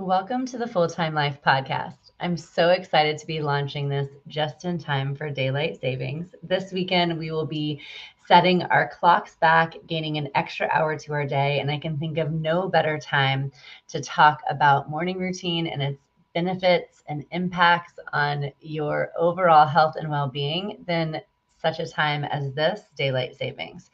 Welcome to the Full Time Life podcast. I'm so excited to be launching this just in time for daylight savings. This weekend, we will be setting our clocks back, gaining an extra hour to our day. And I can think of no better time to talk about morning routine and its benefits and impacts on your overall health and well being than such a time as this daylight savings.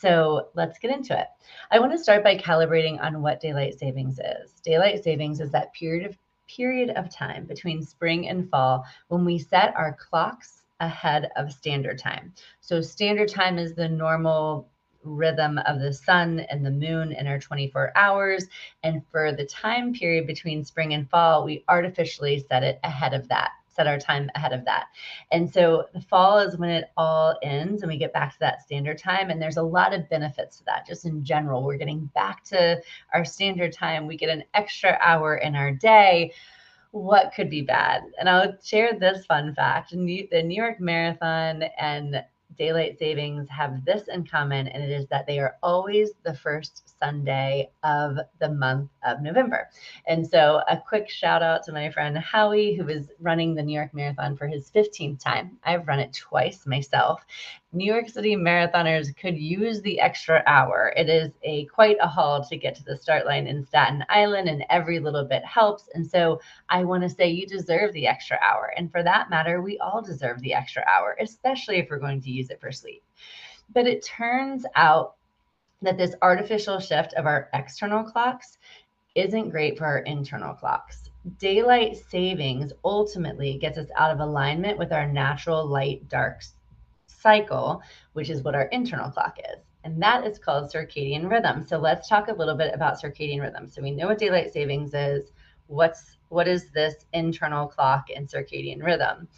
So let's get into it. I want to start by calibrating on what daylight savings is. Daylight savings is that period of period of time between spring and fall when we set our clocks ahead of standard time. So standard time is the normal rhythm of the sun and the moon in our 24 hours. And for the time period between spring and fall, we artificially set it ahead of that set our time ahead of that. And so the fall is when it all ends and we get back to that standard time. And there's a lot of benefits to that. Just in general, we're getting back to our standard time. We get an extra hour in our day. What could be bad? And I'll share this fun fact. The New York Marathon and daylight savings have this in common, and it is that they are always the first Sunday of the month of November. And so, a quick shout out to my friend Howie, who is running the New York Marathon for his 15th time. I've run it twice myself. New York City marathoners could use the extra hour. It is a quite a haul to get to the start line in Staten Island, and every little bit helps. And so I want to say you deserve the extra hour. And for that matter, we all deserve the extra hour, especially if we're going to use it for sleep. But it turns out that this artificial shift of our external clocks isn't great for our internal clocks. Daylight savings ultimately gets us out of alignment with our natural light dark cycle, which is what our internal clock is. And that is called circadian rhythm. So let's talk a little bit about circadian rhythm. So we know what daylight savings is. What's what is this internal clock and circadian rhythm?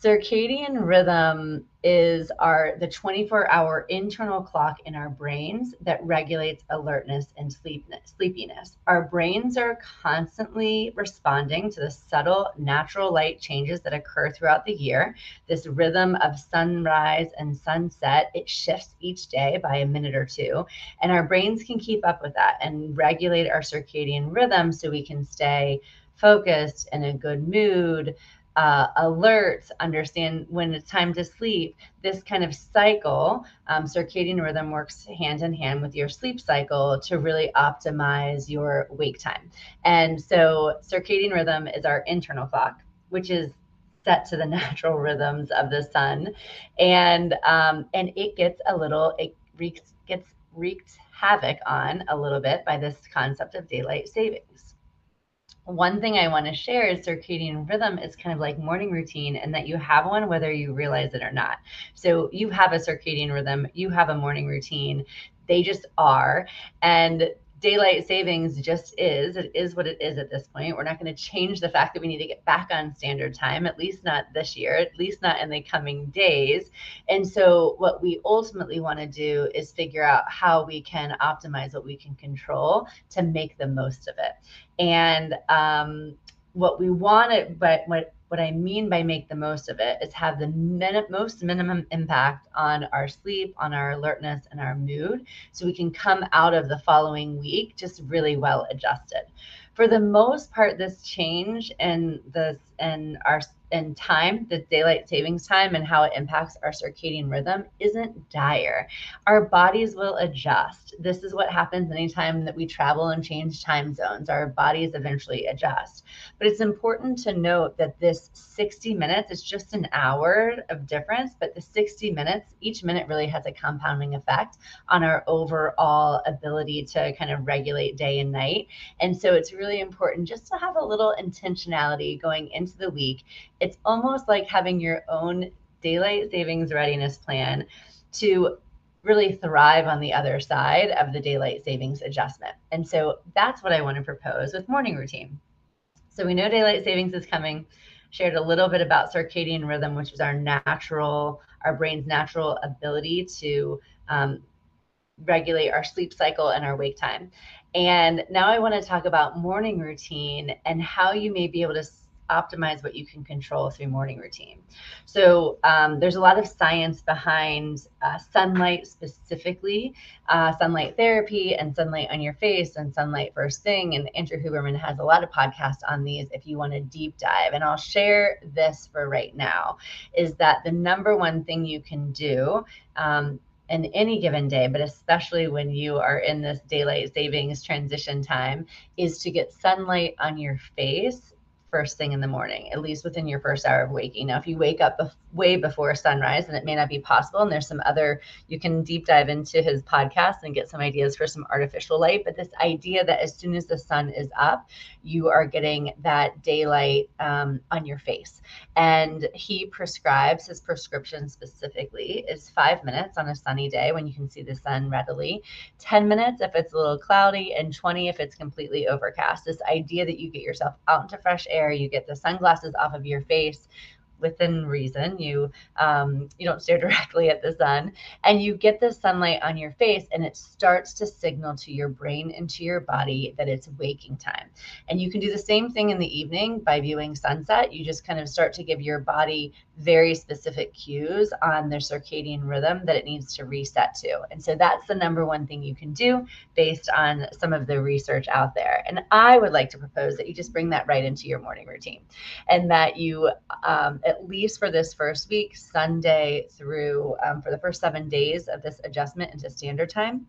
Circadian rhythm is our the 24 hour internal clock in our brains that regulates alertness and sleepiness sleepiness. Our brains are constantly responding to the subtle natural light changes that occur throughout the year. This rhythm of sunrise and sunset it shifts each day by a minute or two and our brains can keep up with that and regulate our circadian rhythm so we can stay focused and in a good mood uh, alert, understand when it's time to sleep. This kind of cycle, um, circadian rhythm works hand in hand with your sleep cycle to really optimize your wake time. And so, circadian rhythm is our internal clock, which is set to the natural rhythms of the sun, and um, and it gets a little it wreaks gets wreaked havoc on a little bit by this concept of daylight savings one thing I want to share is circadian rhythm is kind of like morning routine and that you have one whether you realize it or not. So you have a circadian rhythm, you have a morning routine. They just are. And daylight savings just is it is what it is at this point. We're not going to change the fact that we need to get back on standard time at least not this year at least not in the coming days. And so what we ultimately want to do is figure out how we can optimize what we can control to make the most of it. And um, what we want it but what what I mean by make the most of it is have the min- most minimum impact on our sleep, on our alertness, and our mood, so we can come out of the following week just really well adjusted. For the most part, this change and this and our and time, the daylight savings time, and how it impacts our circadian rhythm isn't dire. Our bodies will adjust. This is what happens anytime that we travel and change time zones. Our bodies eventually adjust. But it's important to note that this 60 minutes is just an hour of difference, but the 60 minutes, each minute really has a compounding effect on our overall ability to kind of regulate day and night. And so it's really important just to have a little intentionality going into the week it's almost like having your own daylight savings readiness plan to really thrive on the other side of the daylight savings adjustment. And so that's what I want to propose with morning routine. So we know daylight savings is coming. Shared a little bit about circadian rhythm, which is our natural, our brain's natural ability to um, regulate our sleep cycle and our wake time. And now I want to talk about morning routine and how you may be able to optimize what you can control through morning routine. So um, there's a lot of science behind uh, sunlight specifically, uh, sunlight therapy and sunlight on your face and sunlight first thing. And Andrew Huberman has a lot of podcasts on these if you want to deep dive. And I'll share this for right now is that the number one thing you can do um, in any given day, but especially when you are in this daylight savings transition time, is to get sunlight on your face first thing in the morning, at least within your first hour of waking. Now, if you wake up way before sunrise, then it may not be possible. And there's some other, you can deep dive into his podcast and get some ideas for some artificial light. But this idea that as soon as the sun is up, you are getting that daylight um, on your face. And he prescribes his prescription specifically is five minutes on a sunny day when you can see the sun readily, 10 minutes if it's a little cloudy, and 20 if it's completely overcast. This idea that you get yourself out into fresh air air, you get the sunglasses off of your face within reason you um, you don't stare directly at the sun and you get the sunlight on your face and it starts to signal to your brain and to your body that it's waking time and you can do the same thing in the evening by viewing sunset you just kind of start to give your body very specific cues on their circadian rhythm that it needs to reset to. And so that's the number one thing you can do based on some of the research out there. And I would like to propose that you just bring that right into your morning routine and that you, um, at least for this first week, Sunday through um, for the first seven days of this adjustment into standard time,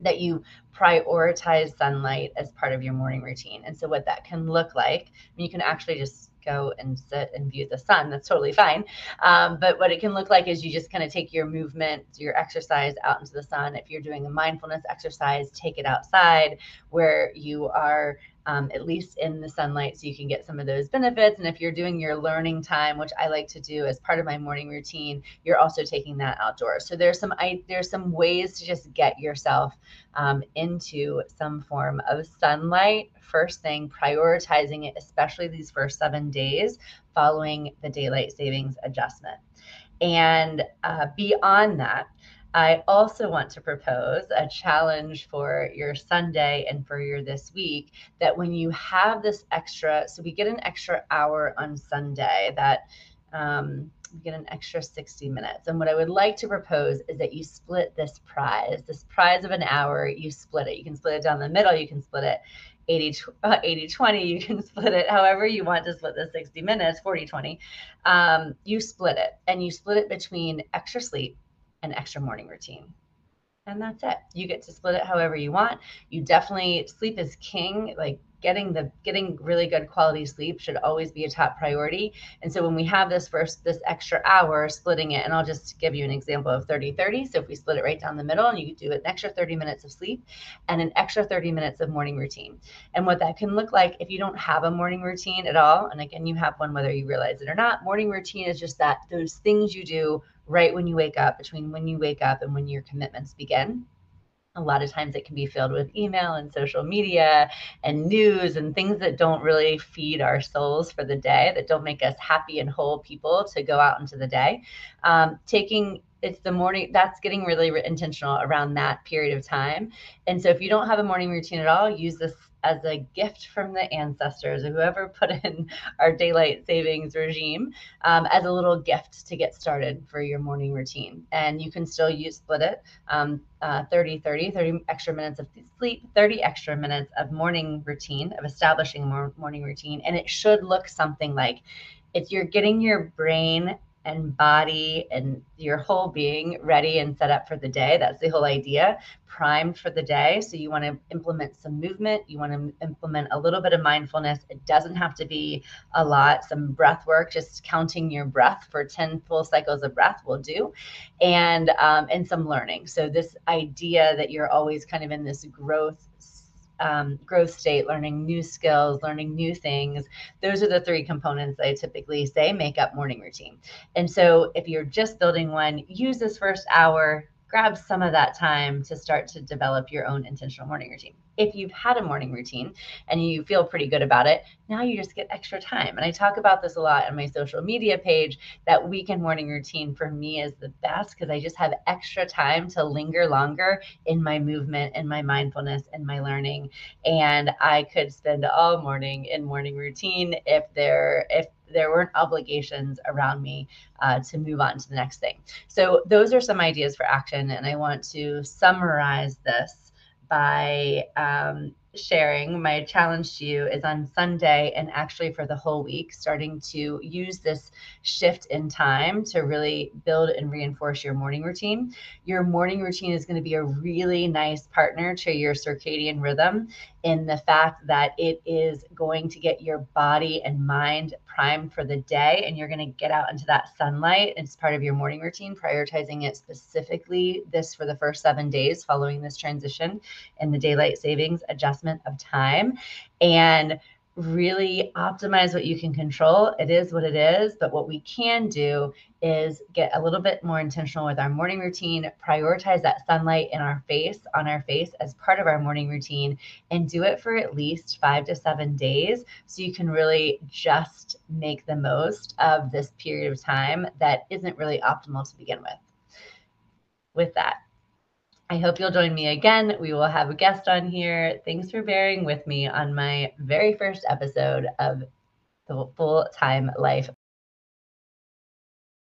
that you prioritize sunlight as part of your morning routine. And so, what that can look like, I mean, you can actually just go and sit and view the sun. That's totally fine. Um, but what it can look like is you just kind of take your movement, your exercise out into the sun. If you're doing a mindfulness exercise, take it outside where you are um, at least in the sunlight so you can get some of those benefits. And if you're doing your learning time, which I like to do as part of my morning routine, you're also taking that outdoors. So there's some I, there's some ways to just get yourself um, into some form of sunlight first thing, prioritizing it, especially these first seven days following the daylight savings adjustment. And uh, beyond that, I also want to propose a challenge for your Sunday and for your this week that when you have this extra, so we get an extra hour on Sunday that um, we get an extra 60 minutes. And what I would like to propose is that you split this prize, this prize of an hour, you split it. You can split it down the middle, you can split it 80, uh, 80 20 you can split it however you want to split the 60 minutes 40 20 um, you split it and you split it between extra sleep and extra morning routine. And that's it. You get to split it however you want. You definitely sleep is king. Like getting the getting really good quality sleep should always be a top priority. And so when we have this first this extra hour splitting it and i'll just give you an example of 30 30 so if we split it right down the middle and you do an extra 30 minutes of sleep and an extra 30 minutes of morning routine. And what that can look like if you don't have a morning routine at all and again you have one whether you realize it or not morning routine is just that those things you do right when you wake up between when you wake up and when your commitments begin a lot of times it can be filled with email and social media and news and things that don't really feed our souls for the day, that don't make us happy and whole people to go out into the day. Um, taking it's the morning that's getting really intentional around that period of time. And so if you don't have a morning routine at all, use this as a gift from the ancestors, whoever put in our daylight savings regime, um, as a little gift to get started for your morning routine. And you can still use split it um, uh, 30, 30, 30 extra minutes of sleep, 30 extra minutes of morning routine, of establishing morning routine. And it should look something like if you're getting your brain and body and your whole being ready and set up for the day. That's the whole idea, primed for the day. So you want to implement some movement, you want to implement a little bit of mindfulness. It doesn't have to be a lot, some breath work, just counting your breath for 10 full cycles of breath will do. And um, and some learning. So this idea that you're always kind of in this growth um, growth state, learning new skills, learning new things. Those are the three components I typically say make up morning routine. And so if you're just building one, use this first hour grab some of that time to start to develop your own intentional morning routine. If you've had a morning routine and you feel pretty good about it, now you just get extra time. And I talk about this a lot on my social media page that weekend morning routine for me is the best because I just have extra time to linger longer in my movement and my mindfulness and my learning. And I could spend all morning in morning routine if there if there weren't obligations around me uh, to move on to the next thing. So, those are some ideas for action. And I want to summarize this by um, sharing my challenge to you is on Sunday and actually for the whole week, starting to use this shift in time to really build and reinforce your morning routine. Your morning routine is going to be a really nice partner to your circadian rhythm in the fact that it is going to get your body and mind primed for the day and you're going to get out into that sunlight it's part of your morning routine prioritizing it specifically this for the first seven days following this transition in the daylight savings adjustment of time and really optimize what you can control. It is what it is. But what we can do is get a little bit more intentional with our morning routine, prioritize that sunlight in our face, on our face as part of our morning routine, and do it for at least five to seven days. So you can really just make the most of this period of time that isn't really optimal to begin with. With that, I hope you'll join me again. We will have a guest on here. Thanks for bearing with me on my very first episode of the Full Time Life